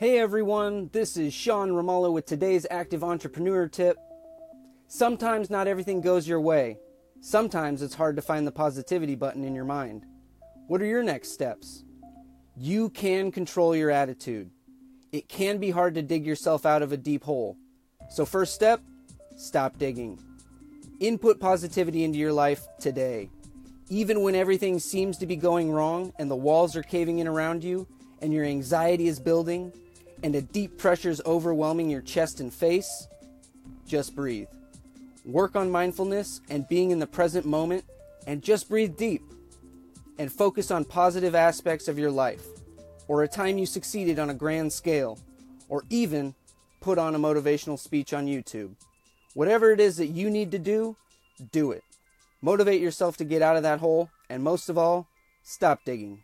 Hey everyone, this is Sean Romalo with today's Active Entrepreneur Tip. Sometimes not everything goes your way. Sometimes it's hard to find the positivity button in your mind. What are your next steps? You can control your attitude. It can be hard to dig yourself out of a deep hole. So, first step stop digging. Input positivity into your life today. Even when everything seems to be going wrong and the walls are caving in around you and your anxiety is building and a deep pressure is overwhelming your chest and face, just breathe. Work on mindfulness and being in the present moment and just breathe deep and focus on positive aspects of your life or a time you succeeded on a grand scale or even put on a motivational speech on YouTube. Whatever it is that you need to do, do it. Motivate yourself to get out of that hole, and most of all, stop digging.